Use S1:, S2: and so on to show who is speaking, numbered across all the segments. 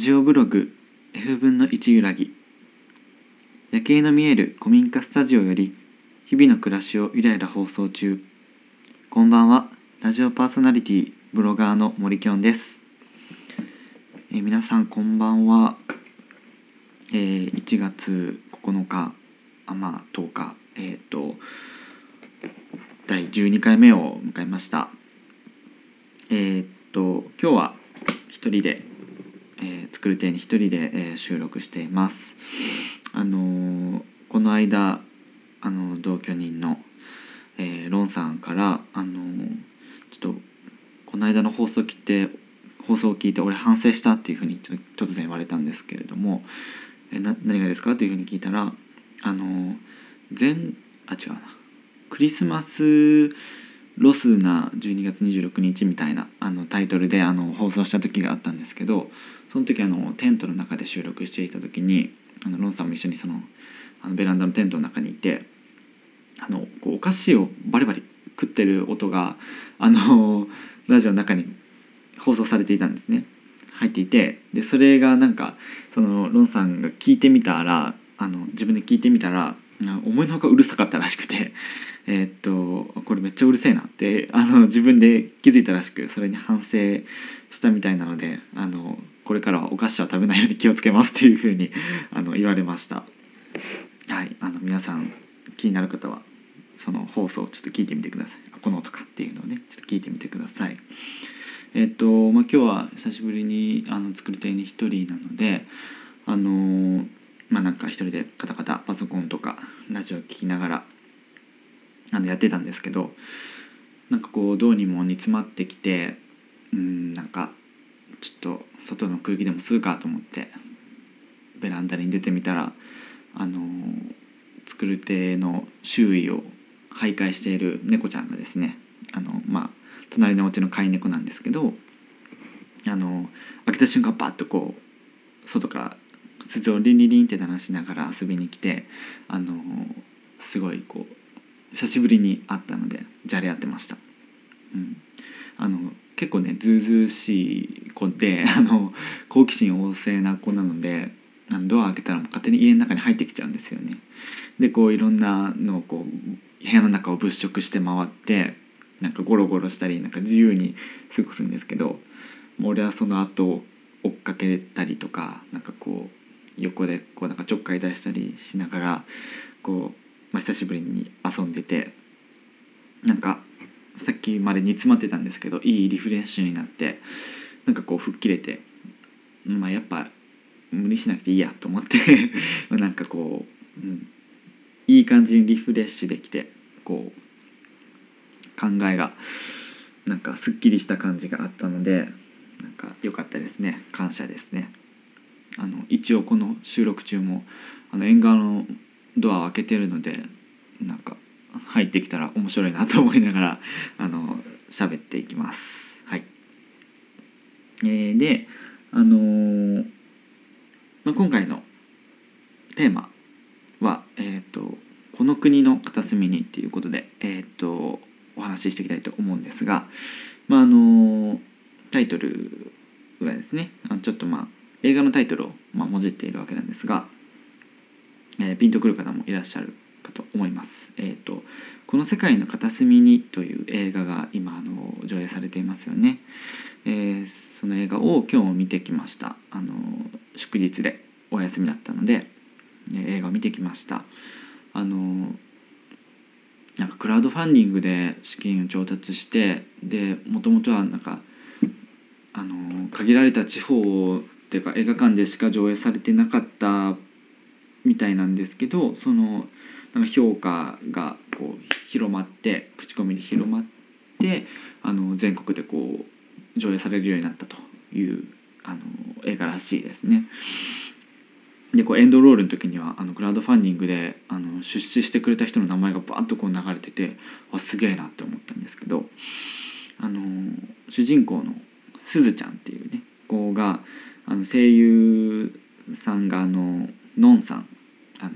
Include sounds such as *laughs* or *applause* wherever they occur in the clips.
S1: ジオブログ F 分の1揺らぎ。夜景の見える古民家スタジオより日々の暮らしをゆらゆら放送中。こんばんは。ラジオパーソナリティブロガーの森きょんです、え皆さんこんばんは、えー1月9日あまあ10日。えっ、と第12回目を迎えました。えっ、と今日は一人でえー作る亭に一人で、えー収録しています。あのーこの間あの同居人の、えーロンさんからあのちょっとこの間の放送を聞いて放送を聞いて俺反省したっていうふうに突然言われたんですけれども「えな何がですか?」っていうふうに聞いたらあのー前あ違うなクリスマスロスな12月26日みたいなあのタイトルであの放送した時があったんですけどその時あのテントの中で収録していた時にあのロンさんも一緒にそのあのベランダのテントの中にいてあのこうお菓子をバリバリ食ってる音があのラジオの中に放送されていたんですね。入っていてでそれがなんかそのロンさんが聞いてみたらあの自分で聞いてみたら思いのほかうるさかったらしくて *laughs* えーっとこれめっちゃうるせえなってあの自分で気づいたらしくそれに反省したみたいなのであのこれからはお菓子は食べないように気をつけますっていうふうに *laughs* あの言われました。はい。あの皆さん気になる方はその放送をちょっと聞いてみてください。あこの音かっていうのをねちょっと聞いてみてください。えっと、まあ、今日は久しぶりにあの作り手に一人なのであのまあなんか一人でカタカタパソコンとかラジオ聞きながらあのやってたんですけどなんかこうどうにも煮詰まってきてうんなんかちょっと外の空気でも吸うかと思ってベランダに出てみたらあの作る手の周囲を徘徊している猫ちゃんがですねあのまあ隣のお家の飼い猫なんですけどあの開けた瞬間バッとこう外から鈴をリンリリンって鳴らしながら遊びに来てあのすごいこう久しぶりに会ったのでじゃれ合ってました。うん、あの結構ねずうずうしい子で *laughs* あの好奇心旺盛な子なのであのドア開けたらもう勝手に家の中に入ってきちゃうんですよね。でこういろんなのをこう部屋の中を物色して回ってなんかゴロゴロしたりなんか自由に過ごすんですけどもう俺はその後追っかけたりとかなんかこう横でこうなんかちょっかい出したりしながらこう、まあ、久しぶりに遊んでてなんかさっきまで煮詰まってたんですけどいいリフレッシュになってなんかこう吹っ切れてまあやっぱ無理しなくていいやと思って *laughs* なんかこう、うん、いい感じにリフレッシュできてこう考えがなんかすっきりした感じがあったのでなんか良かったですね。感謝ですね。あの一応この収録中もあの縁側のドアを開けてるのでなんか入ってきたら面白いなと思いながらあの喋っていきます。はい。えーであのーまあ、今回のテーマはえっ、とこの国の片隅にっていうことでえっ、とお話ししていきたいと思うんですがまああのタイトルがですねあちょっとまあ映画のタイトルを、まあ、もじっているわけなんですが、えーピンとくる方もいらっしゃるかと思います。えー、とこの世界の片隅にという映画が今あの上映されていますよね。えーその映画を今日見てきました。あの祝日でお休みだったので、え映画を見てきました。あのなんかクラウドファンディングで資金を調達してでもともとはなんかあの限られた地方っていうか映画館でしか上映されてなかったみたいなんですけどそのなんか評価がこう広まって口コミで広まってあの全国でこう上映されるようになったというあの映画らしいですね。でこうエンドロールの時にはあのクラウドファンディングであの出資してくれた人の名前がバーッとこう流れててあすげえなって思ったんですけどあの主人公のすずちゃんっていうね子があの声優さんがあののんさんあの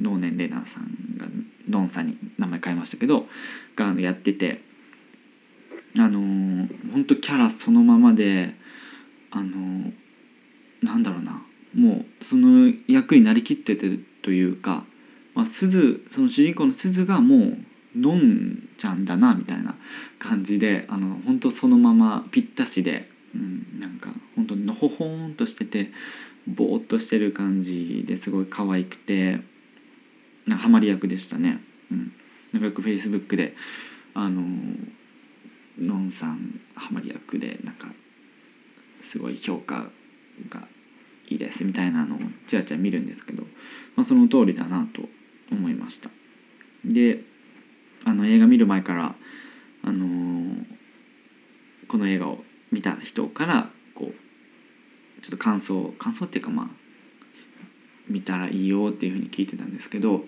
S1: 能年玲奈さんがのんさんに名前変えましたけどがやっててあの本当キャラそのままであのなんだろうなもうその役になりきっててというか、まあ、鈴その主人公の鈴がもうのんちゃんだなみたいな感じであの本当そのままぴったしで、うん、なんか本当のほほんとしててぼーっとしてる感じですごい可愛くてなハマり役でしたね。うん、なんかよくフェイスブックであののんさんハマり役でなんかすごい評価がいいですみたいなのをちらちら見るんですけど、まあ、その通りだなと思いましたであの映画見る前からあのー、この映画を見た人からこうちょっと感想感想っていうかまあ見たらいいよっていうふうに聞いてたんですけど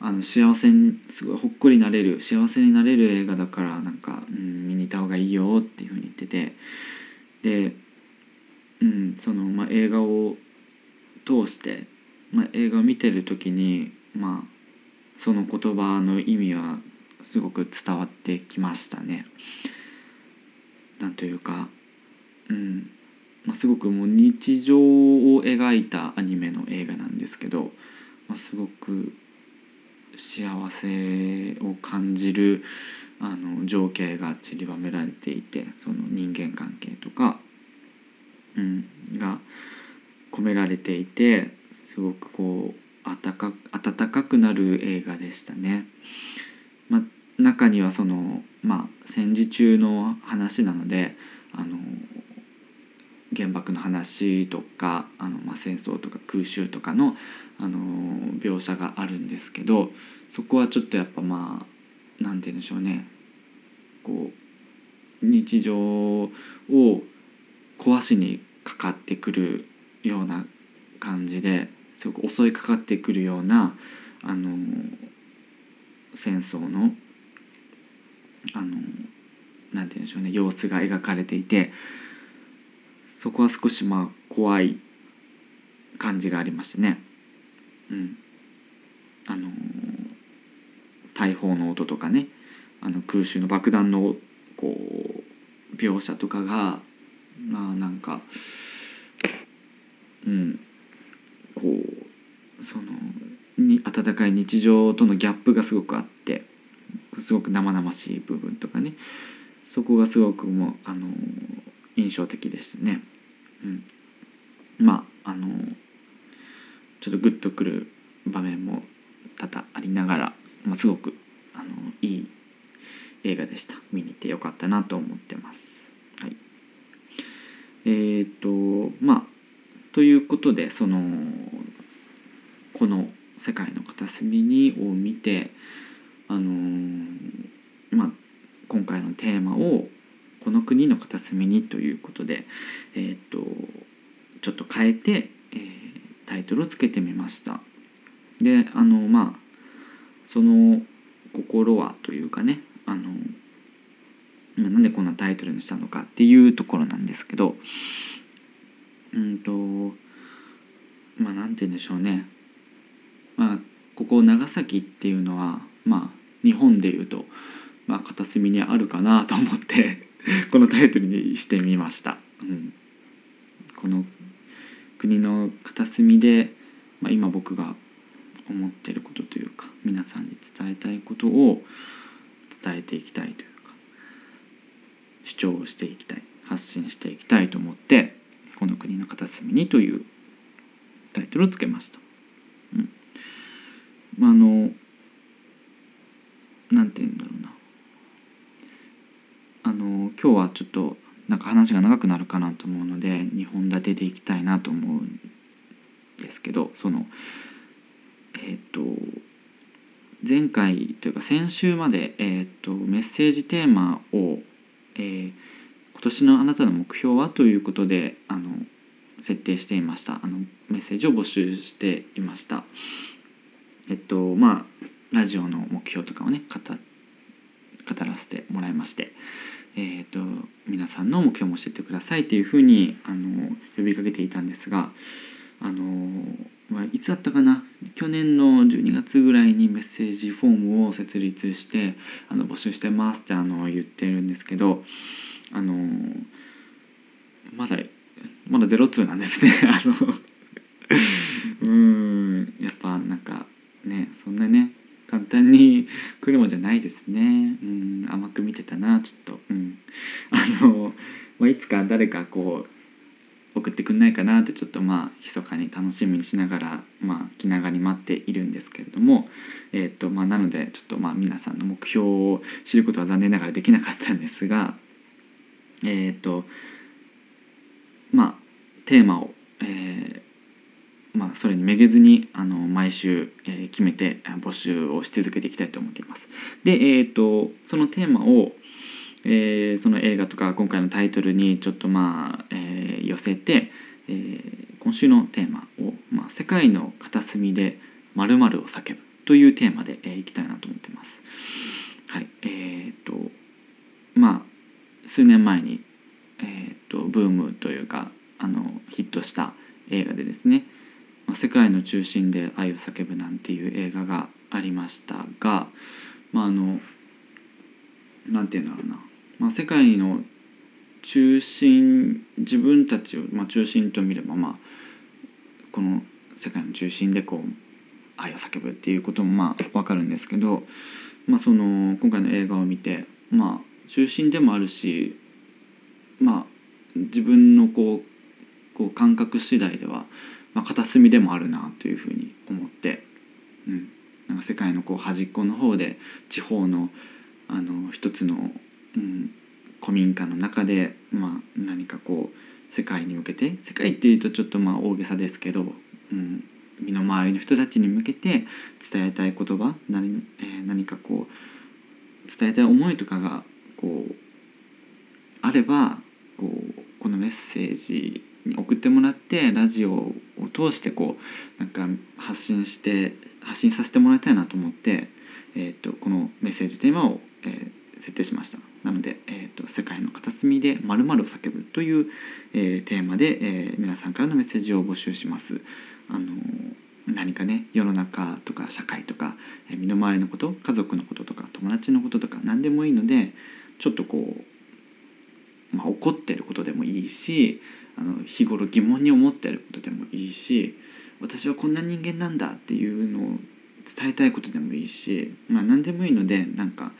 S1: あの幸せにすごいほっこりなれる幸せになれる映画だからなんか、うん、見に行った方がいいよっていうふうに言っててでうんその、まあ、映画を通して、まあ、映画を見てる時に、まあ、その言葉の意味はすごく伝わってきましたね。なんというか、うんまあ、すごくもう日常を描いたアニメの映画なんですけど、まあ、すごく幸せを感じるあの情景が散りばめられていてその人間関係とかうん、が込められていてすごくこう温か温かくなる映画でしたね。まあ中にはその、まあ、戦時中の話なのであの原爆の話とかあの、まあ、戦争とか空襲とかのあの描写があるんですけどそこはちょっとやっぱまあなんて言うんでしょうね。こう日常を壊しにかかってくるような感じですごく襲いかかってくるようなあの戦争のあのなんて言うんでしょうね様子が描かれていてそこは少しまあ怖い感じがありましてね。うん、あの大砲の音とかね。あの空襲の爆弾のこう描写とかがまあなんかうん。こうそのに温かい日常とのギャップがすごくあってすごく生々しい部分とかね。そこがすごくもうあの印象的でしたね。うん、まああのちょっとグッとくる場面も多々ありながら、まあ、すごくあのいい映画でした見に行ってよかったなと思ってます。はいえっ、ー、とまあということでそのこの「世界の片隅に」を見てあのまあ今回のテーマを「この国の片隅に」ということで、えっ、とちょっと変えて、えー、タイトルをつけてみました。であのまあその心はというかねあのなんでこんなタイトルにしたのかっていうところなんですけどうんとまあなんて言うんでしょうねまあここ長崎っていうのはまあ日本でいうと、まあ、片隅にあるかなと思って *laughs* このタイトルにしてみました。うん、この国の片隅で、まあ、今僕が思ってることというか皆さんに伝えたいことを伝えていきたいというか主張をしていきたい発信していきたいと思って「この国の片隅に」というタイトルをつけました。うんま、あのなんて言うんだろうなあの今日はちょっとなんか話が長くなるかなと思うので2本立てでいきたいなと思うんですけどそのえっ、ー、と前回というか先週まで、えーとメッセージテーマをえー、今年のあなたの目標はということであの設定していました。あのメッセージを募集していました。えっとまあラジオの目標とかをね語らせてもらいまして。えっと皆さんの目標も教えてくださいっていうふうにあの呼びかけていたんですがあの、まあ、いつだったかな？去年の12月ぐらいにメッセージフォームを設立してあの募集してますってあの言ってるんですけどあのまだまだ02なんですね。*laughs* あのうんやっぱなんかねそんなね簡単に来るもじゃないですね。うん甘く見てたなちょっと。うん。*laughs* あの、まあ、いつか誰かこう送ってくんないかなってちょっとまあ密かに楽しみにしながらまあ気長に待っているんですけれどもえっ、とまあなのでちょっとまあ皆さんの目標を知ることは残念ながらできなかったんですがえっ、とまあテーマを、えーまあ、それにめげずにあの毎週、えー決めて募集をし続けていきたいと思っています。で、えー、とそのテーマを、えーその映画とか今回のタイトルにちょっとまあ、えー寄せて、えー今週のテーマを、まあ「世界の片隅で〇〇を叫ぶ」というテーマで、えーいきたいなと思ってます。はい、えっ、とまあ数年前にえー、とブームというかあのヒットした映画でですね「ま世界の中心で愛を叫ぶ」なんていう映画がありましたがまああのなんていうんだろうな、まあ、世界の中心自分たちを、まあ、中心と見ればまあこの世界の中心でこう愛を叫ぶっていうこともまあ分かるんですけど、まあ、その今回の映画を見てまあ中心でもあるしまあ自分のこうこう感覚次第では、まあ、片隅でもあるなというふうに思って、うん、なんか世界のこう端っこの方で地方のあの一つの、うん、古民家の中で、まあ、何かこう世界に向けて世界っていうとちょっとまあ大げさですけど、うん、身の回りの人たちに向けて伝えたい言葉何,、えー何かこう伝えたい思いとかがこうあればこうこのメッセージ送ってもらってラジオを通してこうなんか発信して発信させてもらいたいなと思って、えー、とこのメッセージテーマを、えー設定しましたなので、えーと「世界の片隅で〇〇を叫ぶ」という、えーテーマで、えー皆さんからのメッセージを募集します。あの何かね世の中とか社会とか、えー身の回りのこと家族のこととか友達のこととか何でもいいのでちょっとこう、まあ、怒ってることでもいいしあの日頃疑問に思ってることでもいいし私はこんな人間なんだっていうのを伝えたいことでもいいし、まあ、何でもいいのでなんか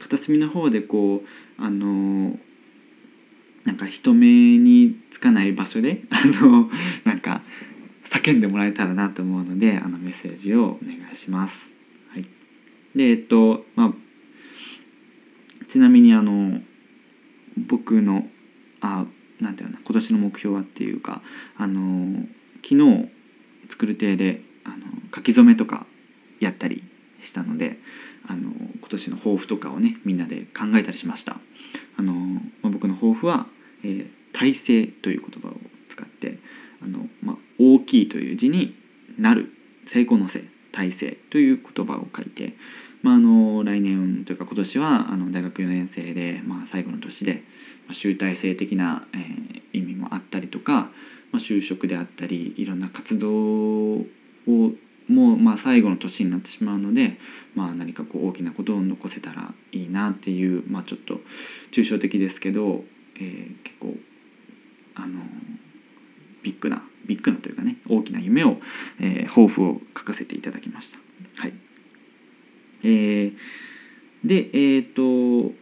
S1: 片隅の方でこうあのなんか人目につかない場所で *laughs* あのなんか叫んでもらえたらなと思うのであのメッセージをお願いします。はい、でえっとまあちなみにあの僕のあなんていうの今年の目標はっていうかあの昨日作る亭であの書き初めとかやったりしたのであの今年の抱負とかをねみんなで考えたりしました。あの、ま、僕の抱負は「えー体制」という言葉を使ってあの、まあ、大きいという字になる成功のせい体制という言葉を書いて、まあ、あの来年というか今年はあの大学4年生で、まあ、最後の年で、集大成的な、えー意味もあったりとか、まあ、就職であったりいろんな活動をもう、まあ、最後の年になってしまうので、まあ、何かこう大きなことを残せたらいいなっていう、まあ、ちょっと抽象的ですけど、えー結構あのビッグなビッグなというかね大きな夢を、えー抱負を書かせていただきました。はいえーでえっ、と、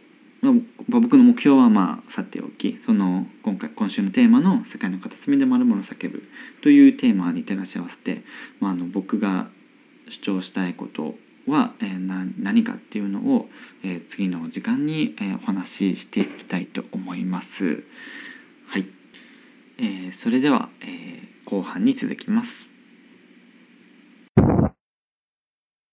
S1: 僕の目標はまあさておきその今回今週のテーマの「世界の片隅で丸々叫ぶ」というテーマに照らし合わせて、まあ、あの僕が主張したいことは、えー何かっていうのを、えー次の時間に、えーお話ししていきたいと思います。はい、えーそれでは、えー後半に続きます。